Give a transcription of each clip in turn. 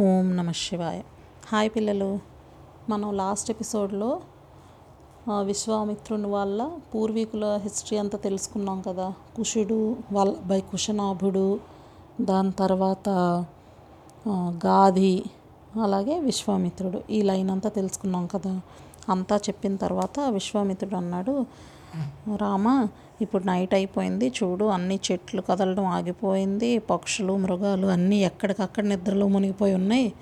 ఓం నమ శివాయ. హాయ్ పిల్లలు. మనం లాస్ట్ ఎపిసోడ్లో విశ్వామిత్రుని వాళ్ళ పూర్వీకుల హిస్టరీ అంతా తెలుసుకున్నాం కదా. కుషుడు వాళ్ళ అబ్బాయి కుశనాభుడు దాని తర్వాత గాది అలాగే విశ్వామిత్రుడు ఈ లైన్ అంతా తెలుసుకున్నాం కదా. అంతా చెప్పిన తర్వాత విశ్వామిత్రుడు అన్నాడు రామ ఇప్పుడు నైట్ అయిపోయింది చూడు అన్ని చెట్లు కదలడం ఆగిపోయింది పక్షులు మృగాలు అన్నీ ఎక్కడికక్కడ నిద్రలో మునిగిపోయి ఉన్నాయి.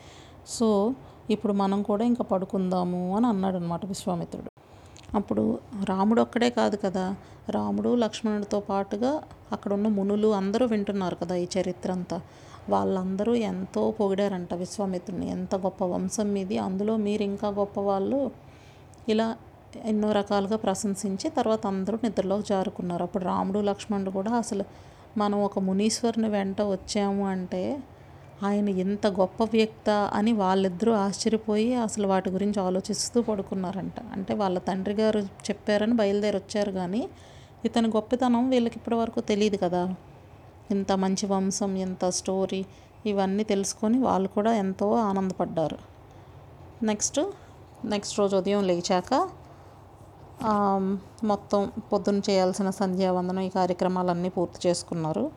సో ఇప్పుడు మనం కూడా ఇంకా పడుకుందాము అని అన్నాడు అనమాట విశ్వామిత్రుడు. అప్పుడు రాముడు ఒక్కడే కాదు కదా రాముడు లక్ష్మణుడితో పాటుగా అక్కడ ఉన్న మునులు అందరూ వింటున్నారు కదా ఈ చరిత్ర అంతా. వాళ్ళందరూ ఎంతో పొగిడారంట విశ్వామిత్రుని ఎంత గొప్ప వంశం మీది అందులో మీరు ఇంకా గొప్ప వాళ్ళు ఇలా ఎన్నో రకాలుగా ప్రశంసించి తర్వాత అందరూ నిద్రలోకి జారుకున్నారు. అప్పుడు రాముడు లక్ష్మణుడు కూడా అసలు మనం ఒక మునీశ్వరుని వెంట వచ్చాము అంటే ఆయన ఎంత గొప్ప వ్యక్త అని వాళ్ళిద్దరూ ఆశ్చర్యపోయి అసలు వాటి గురించి ఆలోచిస్తూ పడుకున్నారంట. అంటే వాళ్ళ తండ్రి గారు చెప్పారని బయలుదేరి వచ్చారు కానీ ఇతని గొప్పతనం వీళ్ళకి ఇప్పటివరకు తెలియదు కదా. ఇంత మంచి వంశం ఇంత స్టోరీ ఇవన్నీ తెలుసుకొని వాళ్ళు కూడా ఎంతో ఆనందపడ్డారు. నెక్స్ట్ నెక్స్ట్ రోజు ఉదయం లేచాక మొత్తం పొద్దున్న చేయాల్సిన సంధ్యావందనం ఈ కార్యక్రమాలన్నీ పూర్తి చేసుకున్నారు.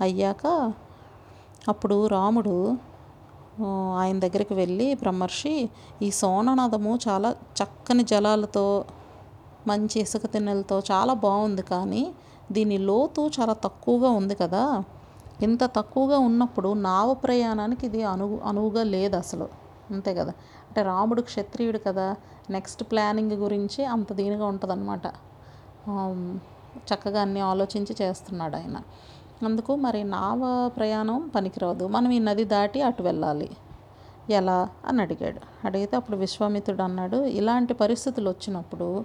అయ్యాక అప్పుడు రాముడు ఆయన దగ్గరికి వెళ్ళి బ్రహ్మర్షి ఈ సోననదము చాలా చక్కని జలాలతో మంచి ఇసుక తిన్నెలతో చాలా బాగుంది కానీ దీని లోతు చాలా తక్కువగా ఉంది కదా. ఇంత తక్కువగా ఉన్నప్పుడు నావ ప్రయాణానికి ఇది అనువు అనువుగా లేదు అసలు. అంతే కదా. అంటే రాముడు క్షత్రియుడు కదా. నెక్స్ట్ ప్లానింగ్ గురించి అంత దీనిగా ఉంటుందన్నమాట. చక్కగా అన్నీ ఆలోచించి చేస్తున్నాడు ఆయన. అందుకు మరి నావ ప్రయాణం పనికిరాదు. మనం ఈ నది దాటి అటు వెళ్ళాలి. ఎలా అని అడిగాడు. అడిగితే అప్పుడు విశ్వామిత్రుడు అన్నాడు ఇలాంటి పరిస్థితులు వచ్చినప్పుడు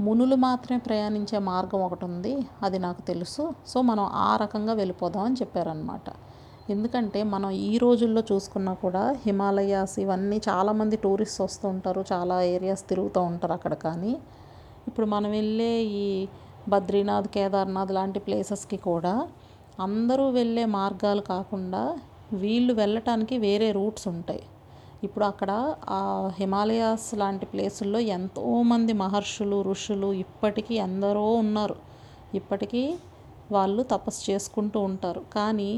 మునులు మాత్రమే ప్రయాణించే మార్గం ఒకటి ఉంది. అది నాకు తెలుసు. సో మనం ఆ రకంగా వెళ్ళిపోదామని చెప్పారనమాట ఎందుకంటే మనం ఈ రోజుల్లో చూసుకున్నా కూడా హిమాలయాస్ ఇవన్నీ చాలామంది టూరిస్ట్ వస్తూ ఉంటారు చాలా ఏరియాస్ తిరుగుతూ ఉంటారు అక్కడ కానీ. ఇప్పుడు మనం వెళ్ళే ఈ బద్రీనాథ్ కేదార్నాథ్ లాంటి ప్లేసెస్కి కూడా అందరూ వెళ్ళే మార్గాలు కాకుండా వీళ్ళు వెళ్ళటానికి వేరే రూట్స్ ఉంటాయి. ఇప్పుడు అక్కడ ఆ హిమాలయాస్ లాంటి ప్లేసుల్లో ఎంతోమంది మహర్షులు ఋషులు ఇప్పటికీ ఎందరో ఉన్నారు. ఇప్పటికీ వాళ్ళు తపస్సు చేసుకుంటూ ఉంటారు. కానీ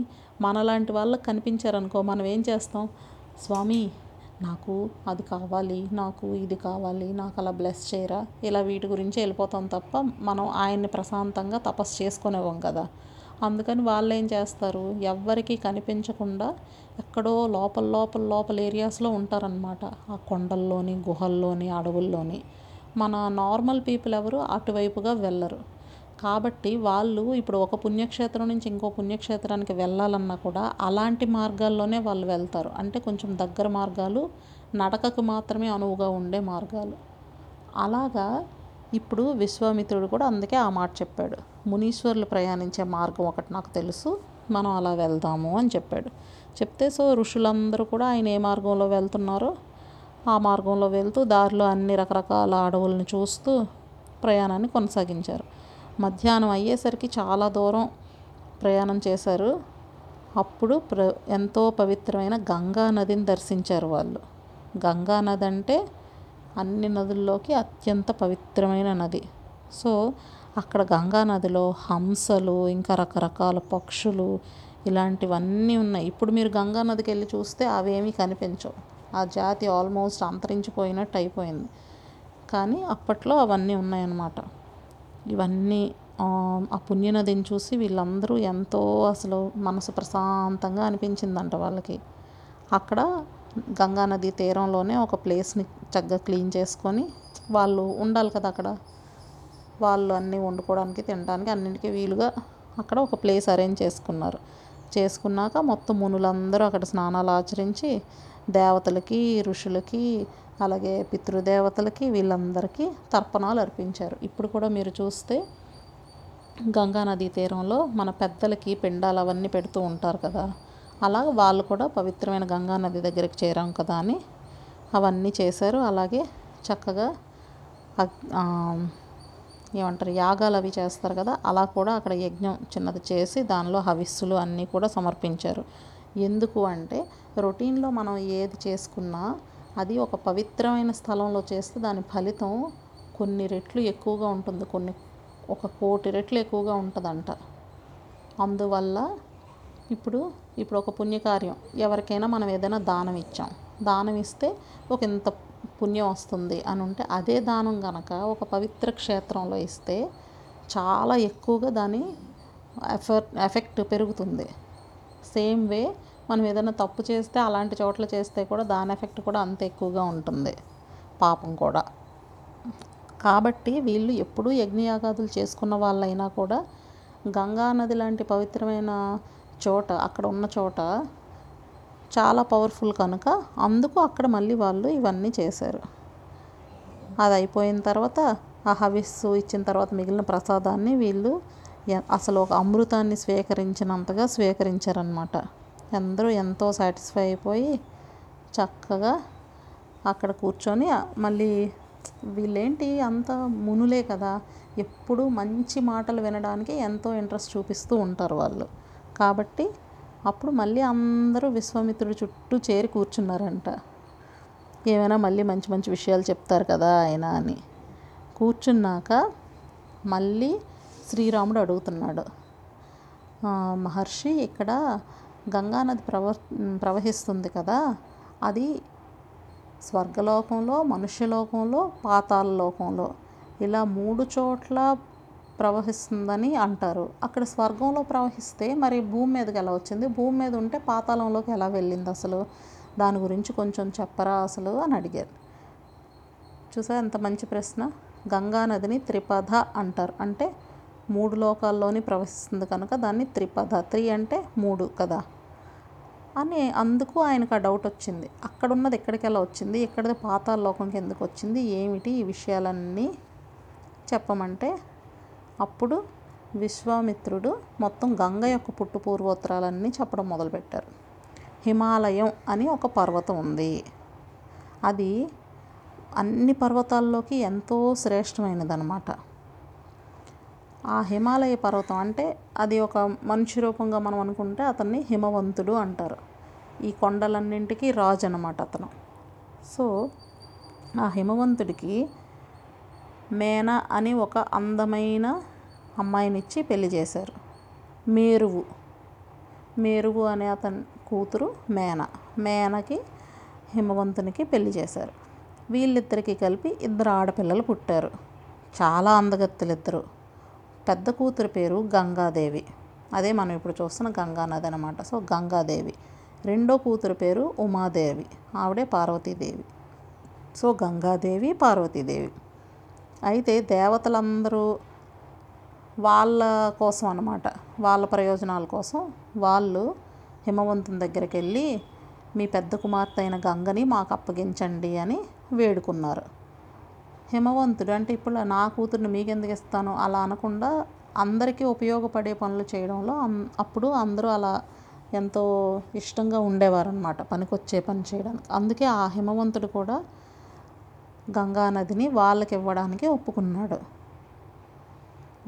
మనలాంటి వాళ్ళకి కనిపించారనుకో మనం ఏం చేస్తాం? స్వామి నాకు అది కావాలి నాకు ఇది కావాలి నాకు అలా బ్లెస్ చేయరా? ఇలా వీటి గురించి వెళ్ళిపోతాం తప్ప మనం ఆయన్ని ప్రశాంతంగా తపస్సు చేసుకునేవాం కదా. అందుకని వాళ్ళు ఏం చేస్తారు? ఎవ్వరికీ కనిపించకుండా ఎక్కడో లోపల లోపల లోపల ఏరియాస్లో ఉంటారనమాట ఆ కొండల్లోని గుహల్లోని అడవుల్లోని. మన నార్మల్ పీపుల్ ఎవరు అటువైపుగా వెళ్ళరు. కాబట్టి వాళ్ళు ఇప్పుడు ఒక పుణ్యక్షేత్రం నుంచి ఇంకో పుణ్యక్షేత్రానికి వెళ్ళాలన్నా కూడా అలాంటి మార్గాల్లోనే వాళ్ళు వెళ్తారు. అంటే కొంచెం దగ్గర మార్గాలు నడకకు మాత్రమే అనువుగా ఉండే మార్గాలు. అలాగా ఇప్పుడు విశ్వామిత్రుడు కూడా అందుకే ఆ మాట చెప్పాడు. మునీశ్వరులు ప్రయాణించే మార్గం ఒకటి నాకు తెలుసు మనం అలా వెళ్దాము అని చెప్పాడు. చెప్తే సో ఋషులందరూ కూడా ఆయన ఏ మార్గంలో వెళ్తున్నారో ఆ మార్గంలో వెళ్తూ దారిలో అన్ని రకరకాల అడవులను చూస్తూ ప్రయాణాన్ని కొనసాగించారు. మధ్యాహ్నం అయ్యేసరికి చాలా దూరం ప్రయాణం చేశారు. అప్పుడు ప్ర ఎంతో పవిత్రమైన గంగా నదిని దర్శించారు వాళ్ళు. గంగా నది అంటే అన్ని నదుల్లోకి అత్యంత పవిత్రమైన నది. సో అక్కడ గంగా నదిలో హంసలు ఇంకా రకరకాల పక్షులు ఇలాంటివన్నీ ఉన్నాయి. ఇప్పుడు మీరు గంగా నదికి వెళ్ళి చూస్తే అవేమీ కనిపించవు. ఆ జాతి ఆల్మోస్ట్ అంతరించిపోయినట్టు అయిపోయింది. కానీ అప్పట్లో అవన్నీ ఉన్నాయన్నమాట. ఇవన్నీ ఆ, పుణ్యనదిని చూసి వీళ్ళందరూ ఎంతో అసలు మనసు ప్రశాంతంగా అనిపించిందంట వాళ్ళకి. అక్కడ గంగా నది తీరంలోనే ఒక ప్లేస్ని చక్కగా క్లీన్ చేసుకొని వాళ్ళు ఉండాలి కదా అక్కడ. వాళ్ళు అన్నీ వండుకోవడానికి తినడానికి అన్నింటికీ వీలుగా అక్కడ ఒక ప్లేస్ అరేంజ్ చేసుకున్నారు. చేసుకున్నాక మొత్తం మునులందరూ అక్కడ స్నానాలు ఆచరించి దేవతలకి ఋషులకి అలాగే పితృదేవతలకి వీళ్ళందరికీ తర్పణాలు అర్పించారు. ఇప్పుడు కూడా మీరు చూస్తే గంగా నదీ తీరంలో మన పెద్దలకి పిండాలు అవన్నీ పెడుతూ ఉంటారు కదా. అలా వాళ్ళు కూడా పవిత్రమైన గంగా నది దగ్గరికి చేరాం కదా అని అవన్నీ చేశారు. అలాగే చక్కగా ఏమంటారు యాగాలు అవి చేస్తారు కదా. అలా కూడా అక్కడ యజ్ఞం చిన్నది చేసి దానిలో హవిస్సులు అన్నీ కూడా సమర్పించారు. ఎందుకు అంటే రొటీన్లో మనం ఏది చేసుకున్నా అది ఒక పవిత్రమైన స్థలంలో చేస్తే దాని ఫలితం కొన్ని రెట్లు ఎక్కువగా ఉంటుంది. కొన్ని ఒక కోటి రెట్లు ఎక్కువగా ఉంటుందంట. అందువల్ల ఇప్పుడు ఇప్పుడు ఒక పుణ్యకార్యం. ఎవరికైనా మనం ఏదైనా దానం ఇచ్చాం. దానం ఇస్తే ఒక ఇంత పుణ్యం వస్తుంది అని ఉంటే అదే దానం గనక ఒక పవిత్ర క్షేత్రంలో ఇస్తే చాలా ఎక్కువగా దాని ఎఫెక్ట్ ఎఫెక్ట్ పెరుగుతుంది. సేమ్ వే మనం ఏదైనా తప్పు చేస్తే అలాంటి చోట్ల చేస్తే కూడా దాని ఎఫెక్ట్ కూడా అంత ఎక్కువగా ఉంటుంది. పాపం కూడా. కాబట్టి వీళ్ళు ఎప్పుడూ యజ్ఞయాగాదులు చేసుకున్న వాళ్ళైనా కూడా గంగా నది లాంటి పవిత్రమైన చోట అక్కడ ఉన్న చోట చాలా పవర్ఫుల్ కనుక అందుకు అక్కడ మళ్ళీ వాళ్ళు ఇవన్నీ చేశారు. అది అయిపోయిన తర్వాత ఆ హవిస్సు ఇచ్చిన తర్వాత మిగిలిన ప్రసాదాన్ని వీళ్ళు అసలు ఒక అమృతాన్ని స్వీకరించినంతగా స్వీకరించారనమాట అందరూ ఎంతో సాటిస్ఫై అయిపోయి చక్కగా అక్కడ కూర్చొని మళ్ళీ వీళ్ళేంటి అంత మునులే కదా? ఎప్పుడు మంచి మాటలు వినడానికి ఎంతో ఇంట్రెస్ట్ చూపిస్తూ ఉంటారు వాళ్ళు. కాబట్టి అప్పుడు మళ్ళీ అందరూ విశ్వామిత్రుడి చుట్టూ చేరి కూర్చున్నారంట. ఏమైనా మళ్ళీ మంచి మంచి విషయాలు చెప్తారు కదా ఆయన అని. కూర్చున్నాక మళ్ళీ శ్రీరాముడు అడుగుతున్నాడు. మహర్షి ఇక్కడ గంగానది ప్రవ ప్రవహిస్తుంది కదా అది స్వర్గలోకంలో మనుష్యలోకంలో పాతాళ లోకంలో. ఇలా మూడు చోట్ల ప్రవహిస్తుందని అంటారు. అక్కడ స్వర్గంలో ప్రవహిస్తే మరి భూమి మీదకి ఎలా వచ్చింది? భూమి మీద ఉంటే పాతాళంలోకి ఎలా వెళ్ళింది అసలు? దాని గురించి కొంచెం చెప్పరా అసలు అని అడిగారు. చూసా ఎంత మంచి ప్రశ్న? గంగా నదిని త్రిపథ అంటారు. అంటే మూడు లోకాల్లోని ప్రవహిస్తుంది కనుక దాన్ని త్రిపద. త్రి అంటే మూడు కదా. అని అందుకు ఆయనకు ఆ డౌట్ వచ్చింది. అక్కడ ఉన్నది ఎక్కడికి వచ్చింది? ఎక్కడిది పాతాల లోకంకి ఎందుకు వచ్చింది? ఏమిటి ఈ విషయాలన్నీ చెప్పమంటే అప్పుడు విశ్వామిత్రుడు మొత్తం గంగ యొక్క పుట్టు పూర్వోత్తరాలన్నీ చెప్పడం మొదలుపెట్టారు. హిమాలయం అని ఒక పర్వతం ఉంది. అది అన్ని పర్వతాల్లోకి ఎంతో శ్రేష్టమైనదన్నమాట. ఆ హిమాలయ పర్వతం అంటే అది ఒక మనిషి రూపంగా మనం అనుకుంటే అతన్ని హిమవంతుడు అంటారు. ఈ కొండలన్నింటికి రాజు అనమాట అతను. సో ఆ హిమవంతుడికి మేన అని ఒక అందమైన అమ్మాయినిచ్చి పెళ్ళి చేశారు. మేరువు. మేరువు అనే అతని కూతురు మేన. మేనకి హిమవంతునికి పెళ్ళి చేశారు. వీళ్ళిద్దరికీ కలిపి ఇద్దరు ఆడపిల్లలు పుట్టారు. చాలా అందగత్తెలు ఇద్దరు పెద్ద కూతురు పేరు గంగాదేవి. అదే మనం ఇప్పుడు చూస్తున్న గంగానది అనమాట సో గంగాదేవి. రెండో కూతురు పేరు ఉమాదేవి. ఆవిడే పార్వతీదేవి. సో గంగాదేవి పార్వతీదేవి. అయితే దేవతలందరూ వాళ్ళ కోసం అనమాట వాళ్ళ ప్రయోజనాల కోసం వాళ్ళు హిమవంతుని దగ్గరికి వెళ్ళి మీ పెద్ద కుమార్తె అయిన గంగని మాకు అప్పగించండి అని వేడుకున్నారు. హిమవంతుడు అంటే ఇప్పుడు నా కూతుర్ని మీకెందుకు ఇస్తాను? అలా అనకుండా అందరికీ ఉపయోగపడే పనులు చేయడంలో అప్పుడు అందరూ అలా ఎంతో ఇష్టంగా ఉండేవారనమాట పనికొచ్చే పని చేయడానికి. అందుకే ఆ హిమవంతుడు కూడా గంగా నదిని వాళ్ళకి ఇవ్వడానికి ఒప్పుకున్నాడు.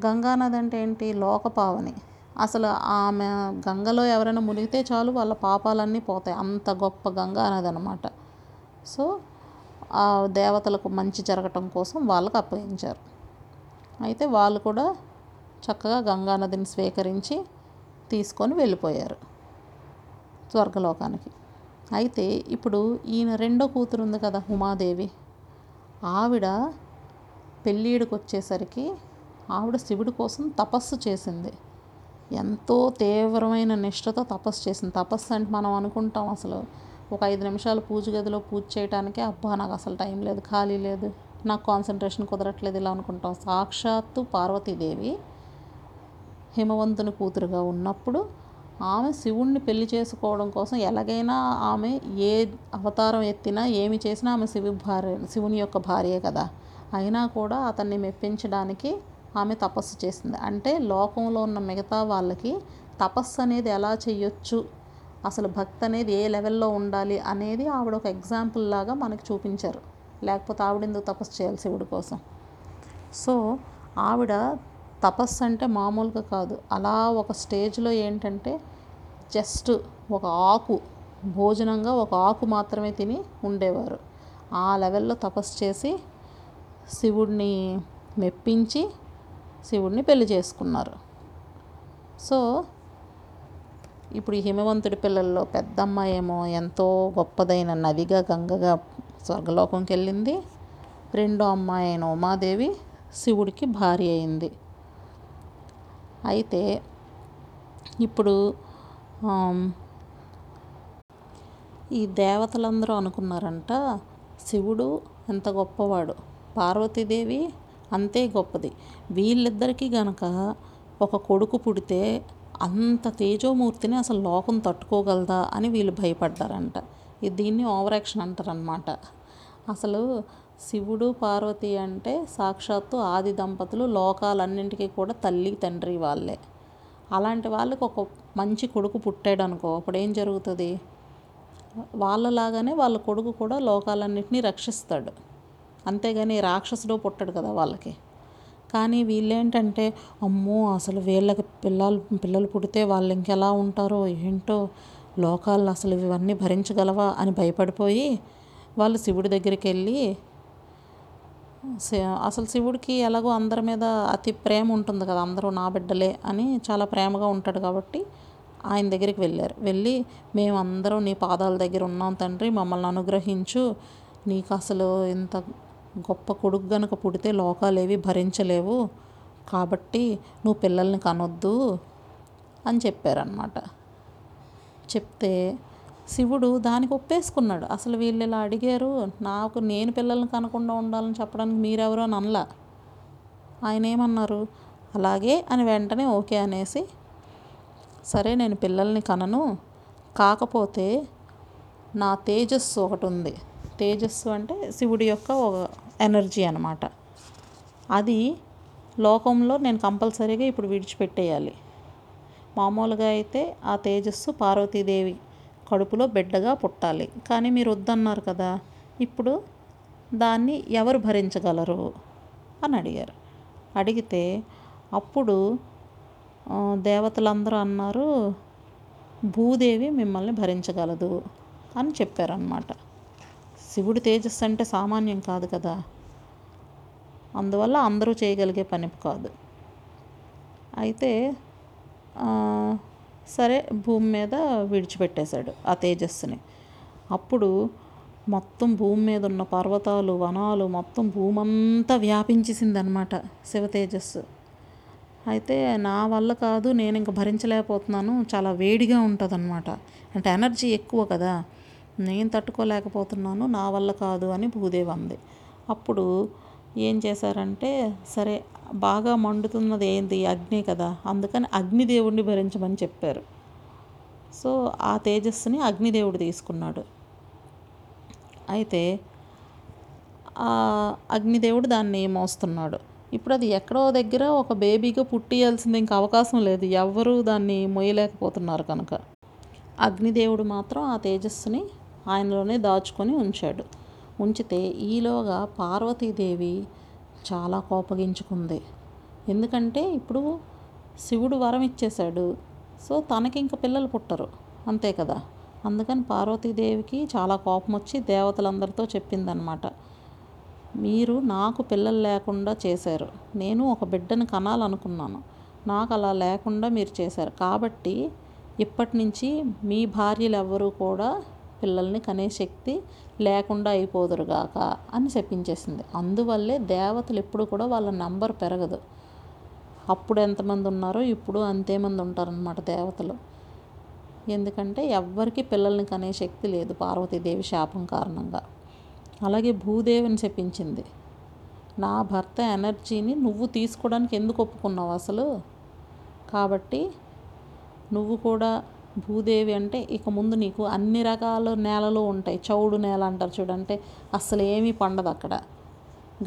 గంగానది అంటే ఏంటి? లోకపావని. అసలు ఆమె గంగలో ఎవరైనా మునిగితే చాలు వాళ్ళ పాపాలన్నీ పోతాయి. అంత గొప్ప గంగానది అనమాట సో ఆ దేవతలకు మంచి జరగటం కోసం వాళ్ళకు అప్పగించారు. అయితే వాళ్ళు కూడా చక్కగా గంగానదిని స్వీకరించి తీసుకొని వెళ్ళిపోయారు స్వర్గలోకానికి. అయితే ఇప్పుడు ఈయన రెండో కూతురు ఉంది కదా ఉమాదేవి. ఆవిడ పెళ్ళిడికి వచ్చేసరికి ఆవిడ శివుడి కోసం తపస్సు చేసింది. ఎంతో తీవ్రమైన నిష్ఠతో తపస్సు చేసింది. తపస్సు అంటే మనం అనుకుంటాం అసలు ఒక ఐదు నిమిషాలు పూజ గదిలో పూజ చేయడానికే అబ్బా నాకు అసలు టైం లేదు ఖాళీ లేదు నాకు కాన్సన్ట్రేషన్ కుదరట్లేదు ఇలా అనుకుంటాం. సాక్షాత్తు పార్వతీదేవి హిమవంతుని కూతురుగా ఉన్నప్పుడు ఆమె శివుణ్ణి పెళ్ళి చేసుకోవడం కోసం ఎలాగైనా ఆమె ఏ అవతారం ఎత్తినా ఏమి చేసినా ఆమె శివు భార్య శివుని యొక్క భార్యే కదా. అయినా కూడా అతన్ని మెప్పించడానికి ఆమె తపస్సు చేసింది. అంటే లోకంలో ఉన్న మిగతా వాళ్ళకి తపస్సు అనేది ఎలా చేయొచ్చు అసలు భక్తి అనేది ఏ లెవెల్లో ఉండాలి అనేది ఆవిడ ఒక ఎగ్జాంపుల్ లాగా మనకు చూపించారు. లేకపోతే ఆవిడ ఎందుకు తపస్సు చేయాలి శివుడి కోసం? సో ఆవిడ తపస్సు అంటే మామూలుగా కాదు. అలా ఒక స్టేజ్లో ఏంటంటే జస్ట్ ఒక ఆకు భోజనంగా ఒక ఆకు మాత్రమే తిని ఉండేవారు. ఆ లెవెల్లో తపస్సు చేసి శివుడిని మెప్పించి శివుడిని పెళ్ళి చేసుకున్నారు. సో ఇప్పుడు ఈ హిమవంతుడి పిల్లల్లో పెద్ద అమ్మాయి ఏమో ఎంతో గొప్పదైన నదిగా గంగగా స్వర్గలోకంకి వెళ్ళింది రెండో అమ్మాయి అయిన ఉమాదేవి శివుడికి భార్య అయింది. అయితే ఇప్పుడు ఈ దేవతలందరూ అనుకున్నారంట శివుడు ఎంత గొప్పవాడు పార్వతీదేవి అంతే గొప్పది. వీళ్ళిద్దరికీ గనక ఒక కొడుకు పుడితే అంత తేజోమూర్తిని అసలు లోకం తట్టుకోగలదా అని వీళ్ళు భయపడ్డారంట. ఇది దీన్ని ఓవర్ యాక్షన్ అంటారనమాట అసలు శివుడు పార్వతి అంటే సాక్షాత్తు ఆది దంపతులు లోకాలన్నింటికీ కూడా తల్లి తండ్రి వాళ్ళే. అలాంటి వాళ్ళకి ఒక మంచి కొడుకు పుట్టాడు అనుకో అప్పుడు ఏం జరుగుతుంది? వాళ్ళలాగానే వాళ్ళ కొడుకు కూడా లోకాలన్నింటినీ రక్షిస్తాడు. అంతేగాని రాక్షసుడు పుట్టాడు కదా వాళ్ళకి. కానీ వీళ్ళేంటంటే అమ్మో అసలు వీళ్ళకి పిల్లలు పిల్లలు పుడితే వాళ్ళు ఇంకెలా ఉంటారో ఏంటో లోకాలు అసలు ఇవన్నీ భరించగలవా అని భయపడిపోయి వాళ్ళు శివుడి దగ్గరికి వెళ్ళి అసలు శివుడికి ఎలాగో అందరి మీద అతి ప్రేమ ఉంటుంది కదా అందరూ నా బిడ్డలే అని చాలా ప్రేమగా ఉంటాడు కాబట్టి ఆయన దగ్గరికి వెళ్ళారు. వెళ్ళి మేమందరం నీ పాదాల దగ్గర ఉన్నాం తండ్రి మమ్మల్ని అనుగ్రహించు నీకు అసలు ఇంత గొప్ప కొడుకు గనక పుడితే లోకాలేవి భరించలేవు. కాబట్టి నువ్వు పిల్లల్ని కనొద్దు అని చెప్పారనమాట చెప్తే శివుడు దానికి ఒప్పేసుకున్నాడు. అసలు వీళ్ళు ఇలా అడిగారు నాకు నేను పిల్లల్ని కనకుండా ఉండాలని చెప్పడానికి మీరెవరో అని అనలా. ఆయన ఏమన్నారు అలాగే అని వెంటనే ఓకే అనేసి సరే నేను పిల్లల్ని కనను కాకపోతే నా తేజస్సు ఒకటి ఉంది. తేజస్సు అంటే శివుడి యొక్క ఒక ఎనర్జీ అనమాట అది లోకంలో నేను కంపల్సరీగా ఇప్పుడు విడిచిపెట్టేయాలి. మామూలుగా అయితే ఆ తేజస్సు పార్వతీదేవి కడుపులో బిడ్డగా పుట్టాలి. కానీ మీరు వద్దన్నారు కదా ఇప్పుడు దాన్ని ఎవరు భరించగలరు? అని అడిగారు. అడిగితే అప్పుడు దేవతలందరూ అన్నారు భూదేవి మిమ్మల్ని భరించగలదు అని చెప్పారనమాట శివుడి తేజస్సు అంటే సామాన్యం కాదు కదా. అందువల్ల అందరూ చేయగలిగే పని కాదు. అయితే సరే భూమి మీద విడిచిపెట్టేశాడు ఆ తేజస్సుని. అప్పుడు మొత్తం భూమి మీద ఉన్న పర్వతాలు వనాలు మొత్తం భూమి అంతా వ్యాపించేసిందనమాట శివ తేజస్సు. అయితే నా వల్ల కాదు నేను ఇంక భరించలేకపోతున్నాను చాలా వేడిగా ఉంటుంది అంటే ఎనర్జీ ఎక్కువ కదా. నేను తట్టుకోలేకపోతున్నాను నా వల్ల కాదు అని భూదేవి అంది. అప్పుడు ఏం చేశారంటే సరే బాగా మండుతున్నది ఏంది? అగ్ని కదా అందుకని అగ్నిదేవుడిని భరించమని చెప్పారు. సో ఆ తేజస్సుని అగ్నిదేవుడు తీసుకున్నాడు. అయితే ఆ అగ్నిదేవుడు దాన్ని మోస్తున్నాడు. ఇప్పుడు అది ఎక్కడో దగ్గర ఒక బేబీగా పుట్టియాల్సింది ఇంకా అవకాశం లేదు. ఎవ్వరూ దాన్ని మొయ్యలేకపోతున్నారు కనుక. అగ్నిదేవుడు మాత్రం ఆ తేజస్సుని ఆయనలోనే దాచుకొని ఉంచాడు. ఉంచితే ఈలోగా పార్వతీదేవి చాలా కోపగించుకుంది. ఎందుకంటే ఇప్పుడు శివుడు వరం ఇచ్చేశాడు. సో తనకి ఇంక పిల్లలు పుట్టరు. అంతే కదా? అందుకని పార్వతీదేవికి చాలా కోపం వచ్చి దేవతలందరితో చెప్పిందనమాట. మీరు నాకు పిల్లలు లేకుండా చేశారు. నేను ఒక బిడ్డను కనాలనుకున్నాను. నాకు అలా లేకుండా మీరు చేశారు. కాబట్టి ఇప్పటి నుంచి మీ భార్యలు ఎవ్వరూ కూడా పిల్లల్ని కనే శక్తి లేకుండా అయిపోదురుగాక అని చెప్పించేసింది అందువల్లే దేవతలు ఎప్పుడు కూడా వాళ్ళ నంబర్ పెరగదు. అప్పుడు ఎంతమంది ఉన్నారో ఇప్పుడు అంతేమంది ఉంటారనమాట దేవతలు. ఎందుకంటే ఎవ్వరికి పిల్లల్ని కనే శక్తి లేదు పార్వతీదేవి శాపం కారణంగా. అలాగే భూదేవిని చెప్పించింది నా భర్త ఎనర్జీని నువ్వు తీసుకోవడానికి ఎందుకు ఒప్పుకున్నావు అసలు? కాబట్టి నువ్వు కూడా భూదేవి అంటే ఇక ముందు నీకు అన్ని రకాల నేలలు ఉంటాయి. చౌడు నేల అంటారు చూడంటే అసలు ఏమీ పండదు అక్కడ.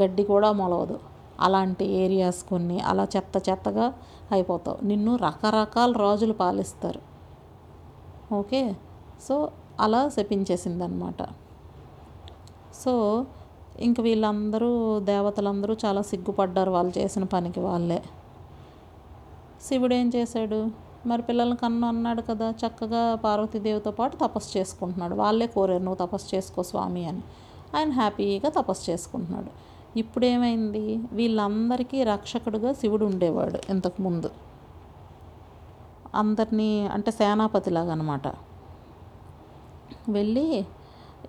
గడ్డి కూడా మొలవదు. అలాంటి ఏరియాస్ కొన్ని అలా చెత్త చెత్తగా అయిపోతావు. నిన్ను రకరకాల రాజులు పాలిస్తారు. ఓకే? సో అలా శపించేసిందనమాట. సో ఇంక వీళ్ళందరూ దేవతలందరూ చాలా సిగ్గుపడ్డారు వాళ్ళు చేసిన పనికి వాళ్ళే. శివుడు ఏం చేశాడు? మరి పిల్లల్ని కన్ను అన్నాడు కదా చక్కగా పార్వతీదేవితో పాటు తపస్సు చేసుకుంటున్నాడు. వాళ్ళే కోరారు నువ్వు తపస్సు చేసుకో స్వామి అని. ఆయన హ్యాపీగా తపస్సు చేసుకుంటున్నాడు. ఇప్పుడేమైంది? వీళ్ళందరికీ రక్షకుడుగా శివుడు ఉండేవాడు ఇంతకుముందు అందరినీ అంటే సేనాపతిలాగా అనమాట వెళ్ళి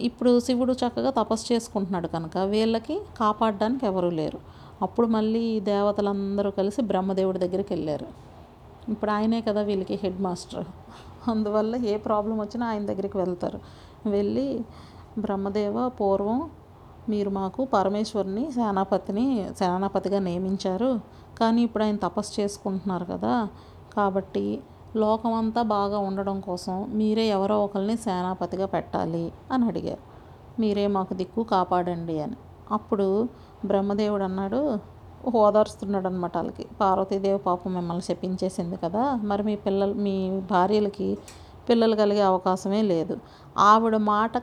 ఇప్పుడు శివుడు చక్కగా తపస్సు చేసుకుంటున్నాడు కనుక వీళ్ళకి కాపాడడానికి ఎవరూ లేరు. అప్పుడు మళ్ళీ దేవతలందరూ కలిసి బ్రహ్మదేవుడి దగ్గరికి వెళ్ళారు. ఇప్పుడు ఆయనే కదా వీళ్ళకి హెడ్ మాస్టర్. అందువల్ల ఏ ప్రాబ్లం వచ్చినా ఆయన దగ్గరికి వెళ్తారు. వెళ్ళి బ్రహ్మదేవ పూర్వం మీరు మాకు పరమేశ్వరుని సేనాపతిని సేనాపతిగా నియమించారు. కానీ ఇప్పుడు ఆయన తపస్సు చేసుకుంటున్నారు కదా. కాబట్టి లోకమంతా బాగా ఉండడం కోసం మీరే ఎవరో ఒకరిని సేనాపతిగా పెట్టాలి అని అడిగారు. మీరే మాకు దిక్కు కాపాడండి అని. అప్పుడు బ్రహ్మదేవుడు అన్నాడు ఓదార్స్తున్నాడు అనమాట వాళ్ళకి. పార్వతీదేవి పాపం మిమ్మల్ని శపించేసింది కదా. మరి మీ పిల్లలు మీ భార్యలకి పిల్లలు కలిగే అవకాశమే లేదు. ఆవిడ మాట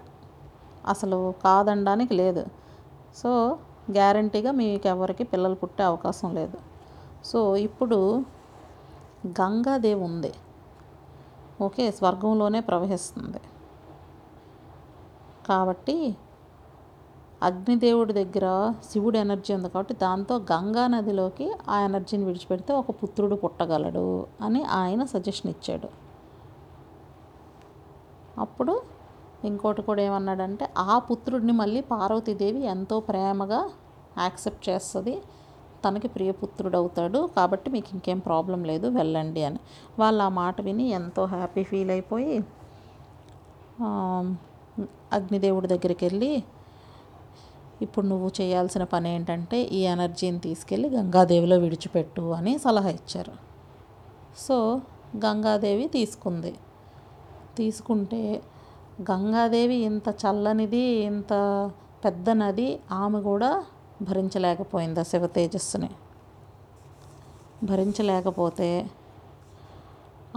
అసలు కాదనడానికి లేదు. సో గ్యారంటీగా మీకు ఎవరికి పిల్లలు పుట్టే అవకాశం లేదు. సో ఇప్పుడు గంగాదేవి ఉంది ఓకే స్వర్గంలోనే ప్రవహిస్తుంది. కాబట్టి అగ్నిదేవుడి దగ్గర శివుడి ఎనర్జీ ఉంది కాబట్టి దాంతో గంగా నదిలోకి ఆ ఎనర్జీని విడిచిపెడితే ఒక పుత్రుడు పుట్టగలడు అని ఆయన సజెషన్ ఇచ్చాడు. అప్పుడు ఇంకోటి కూడా ఏమన్నాడంటే ఆ పుత్రుడిని మళ్ళీ పార్వతీదేవి ఎంతో ప్రేమగా యాక్సెప్ట్ చేస్తుంది. తనకి ప్రియపుత్రుడు అవుతాడు కాబట్టి మీకు ఇంకేం ప్రాబ్లం లేదు వెళ్ళండి అని. వాళ్ళు ఆ మాట విని ఎంతో హ్యాపీ ఫీల్ అయిపోయి అగ్నిదేవుడి దగ్గరికి వెళ్ళి ఇప్పుడు నువ్వు చేయాల్సిన పని ఏంటంటే ఈ ఎనర్జీని తీసుకెళ్ళి గంగాదేవిలో విడిచిపెట్టు అని సలహా ఇచ్చారు. సో గంగాదేవి తీసుకుంది. తీసుకుంటే గంగాదేవి ఇంత చల్లనిది ఇంత పెద్ద నది ఆమె కూడా భరించలేకపోయింది ఆ శివ తేజస్సుని. భరించలేకపోతే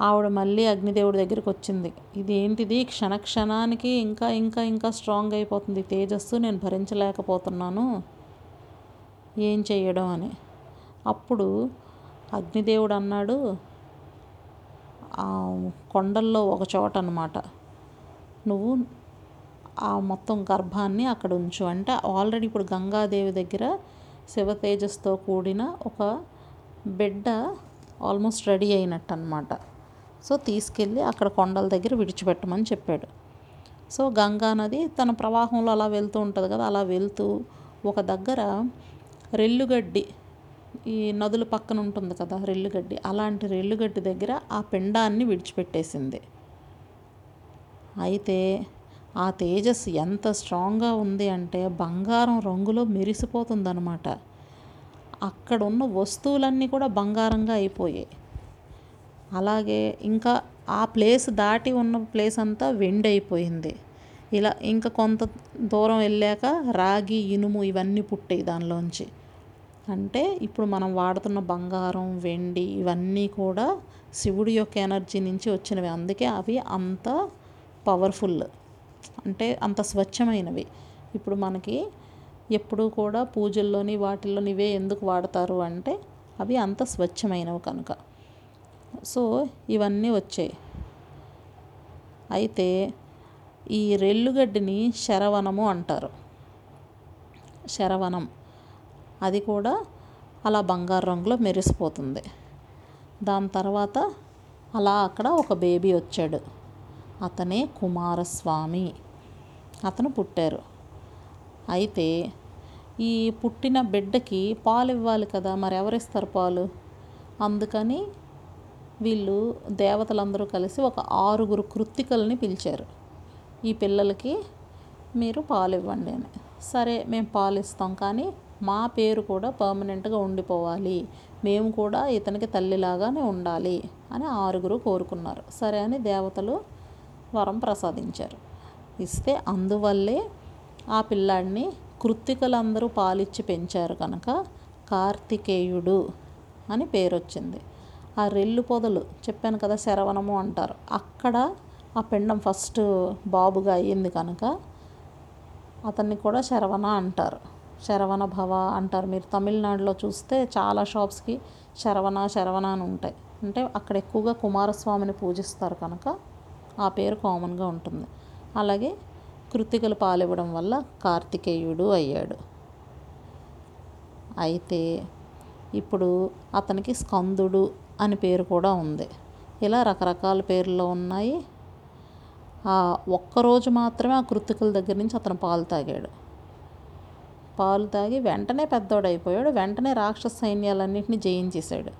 ఆవిడ మళ్ళీ అగ్నిదేవుడి దగ్గరికి వచ్చింది. ఇది ఏంటిది క్షణ క్షణానికి ఇంకా ఇంకా ఇంకా స్ట్రాంగ్ అయిపోతుంది. తేజస్సు నేను భరించలేకపోతున్నాను. ఏం చేయడం అని. అప్పుడు అగ్నిదేవుడు అన్నాడు కొండల్లో ఒక చోట అనమాట నువ్వు ఆ మొత్తం గర్భాన్ని అక్కడ ఉంచు. అంటే ఆల్రెడీ ఇప్పుడు గంగాదేవి దగ్గర శివ తేజస్తో కూడిన ఒక బిడ్డ ఆల్మోస్ట్ రెడీ అయినట్టు అనమాట సో తీసుకెళ్ళి అక్కడ కొండల దగ్గర విడిచిపెట్టమని చెప్పాడు. సో గంగా నది తన ప్రవాహంలో అలా వెళ్తూ ఉంటుంది కదా అలా వెళ్తూ ఒక దగ్గర రెల్లుగడ్డి ఈ నదుల పక్కన ఉంటుంది కదా రెల్లుగడ్డి అలాంటి రెల్లుగడ్డి దగ్గర ఆ పిండాన్ని విడిచిపెట్టేసింది. అయితే ఆ తేజస్ ఎంత స్ట్రాంగ్గా ఉంది అంటే బంగారం రంగులో మెరిసిపోతుందన్నమాట. అక్కడ ఉన్న వస్తువులన్నీ కూడా బంగారంగా అయిపోయాయి. అలాగే ఇంకా ఆ ప్లేస్ దాటి ఉన్న ప్లేస్ అంతా వెండి అయిపోయింది ఇలా ఇంకా కొంత దూరం వెళ్ళాక రాగి ఇనుము ఇవన్నీ పుట్టాయి దానిలోంచి. అంటే ఇప్పుడు మనం వాడుతున్న బంగారం వెండి ఇవన్నీ కూడా శివుడి యొక్క ఎనర్జీ నుంచి వచ్చినవి. అందుకే అవి అంత పవర్ఫుల్. అంటే అంత స్వచ్ఛమైనవి. ఇప్పుడు మనకి ఎప్పుడూ కూడా పూజల్లోని వాటిల్లోని ఇవే ఎందుకు వాడతారు అంటే అవి అంత స్వచ్ఛమైనవి కనుక. సో ఇవన్నీ వచ్చాయి. అయితే ఈ రెల్లుగడ్డిని శరవణము అంటారు. శరవణం. అది కూడా అలా బంగారు రంగులో మెరిసిపోతుంది. దాని తర్వాత అలా అక్కడ ఒక బేబీ వచ్చాడు. అతనే కుమారస్వామి. అతను పుట్టారు. అయితే ఈ పుట్టిన బిడ్డకి పాలు ఇవ్వాలి కదా మరి ఎవరిస్తారు పాలు? అందుకని వీళ్ళు దేవతలందరూ కలిసి ఒక ఆరుగురు కృత్తికల్ని పిలిచారు. ఈ పిల్లలకి మీరు పాలు ఇవ్వండి అని. సరే మేము పాలు ఇస్తాం కానీ మా పేరు కూడా పర్మనెంట్గా ఉండిపోవాలి. మేము కూడా ఇతనికి తల్లిలాగానే ఉండాలి అని ఆరుగురు కోరుకున్నారు. సరే అని దేవతలు వరం ప్రసాదించారు. ఇస్తే అందువల్లే ఆ పిల్లాడిని కృత్తికలందరూ పాలిచ్చి పెంచారు కనుక కార్తికేయుడు అని పేరు వచ్చింది ఆ రెల్లు పొదలు చెప్పాను కదా శరవణము అంటారు. అక్కడ ఆ పిండం ఫస్ట్ బాబుగా అయ్యింది కనుక అతన్ని కూడా శరవణ అంటారు. శరవణ భవ అంటారు. మీరు తమిళనాడులో చూస్తే చాలా షాప్స్కి శరవణ శరవణ అని ఉంటాయి. అంటే అక్కడ ఎక్కువగా కుమారస్వామిని పూజిస్తారు కనుక ఆ పేరు కామన్గా ఉంటుంది. అలాగే కృతికలు పాలివ్వడం వల్ల కార్తికేయుడు అయ్యాడు. అయితే ఇప్పుడు అతనికి స్కందుడు అని పేరు కూడా ఉంది. ఇలా రకరకాల పేర్లు ఉన్నాయి. ఆ ఒక్కరోజు మాత్రమే ఆ కృతికల దగ్గర నుంచి అతను పాలు తాగాడు. పాలు తాగి వెంటనే పెద్దోడైపోయాడు వెంటనే రాక్షస సైన్యాలన్నింటినీ జయించేశాడు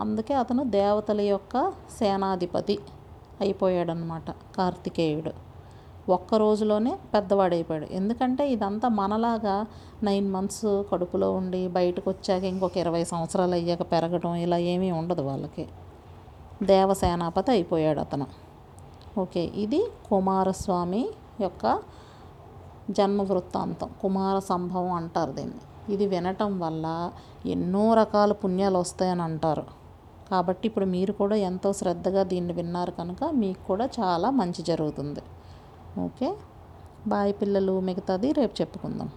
అందుకే అతను దేవతల యొక్క సేనాధిపతి అయిపోయాడనమాట కార్తికేయుడు. ఒక్క రోజులోనే పెద్దవాడైపోయాడు. ఎందుకంటే ఇదంతా మనలాగా నైన్ మంత్స్ కడుపులో ఉండి బయటకు వచ్చాక ఇంకొక ఇరవై సంవత్సరాలు అయ్యాక పెరగడం ఇలా ఏమీ ఉండదు వాళ్ళకి. దేవసేనాపతి అయిపోయాడు అతను. ఓకే ఇది కుమారస్వామి యొక్క జన్మ వృత్తాంతం కుమార సంభవం అంటారు దీన్ని. ఇది వినటం వల్ల ఎన్నో రకాల పుణ్యాలు వస్తాయని అంటారు. కాబట్టి ఇప్పుడు మీరు కూడా ఎంతో శ్రద్ధగా దీన్ని విన్నారు కనుక మీకు కూడా చాలా మంచి జరుగుతుంది. ఓకే బాయ్ పిల్లలు మిగతాది రేపు చెప్పుకుందాం.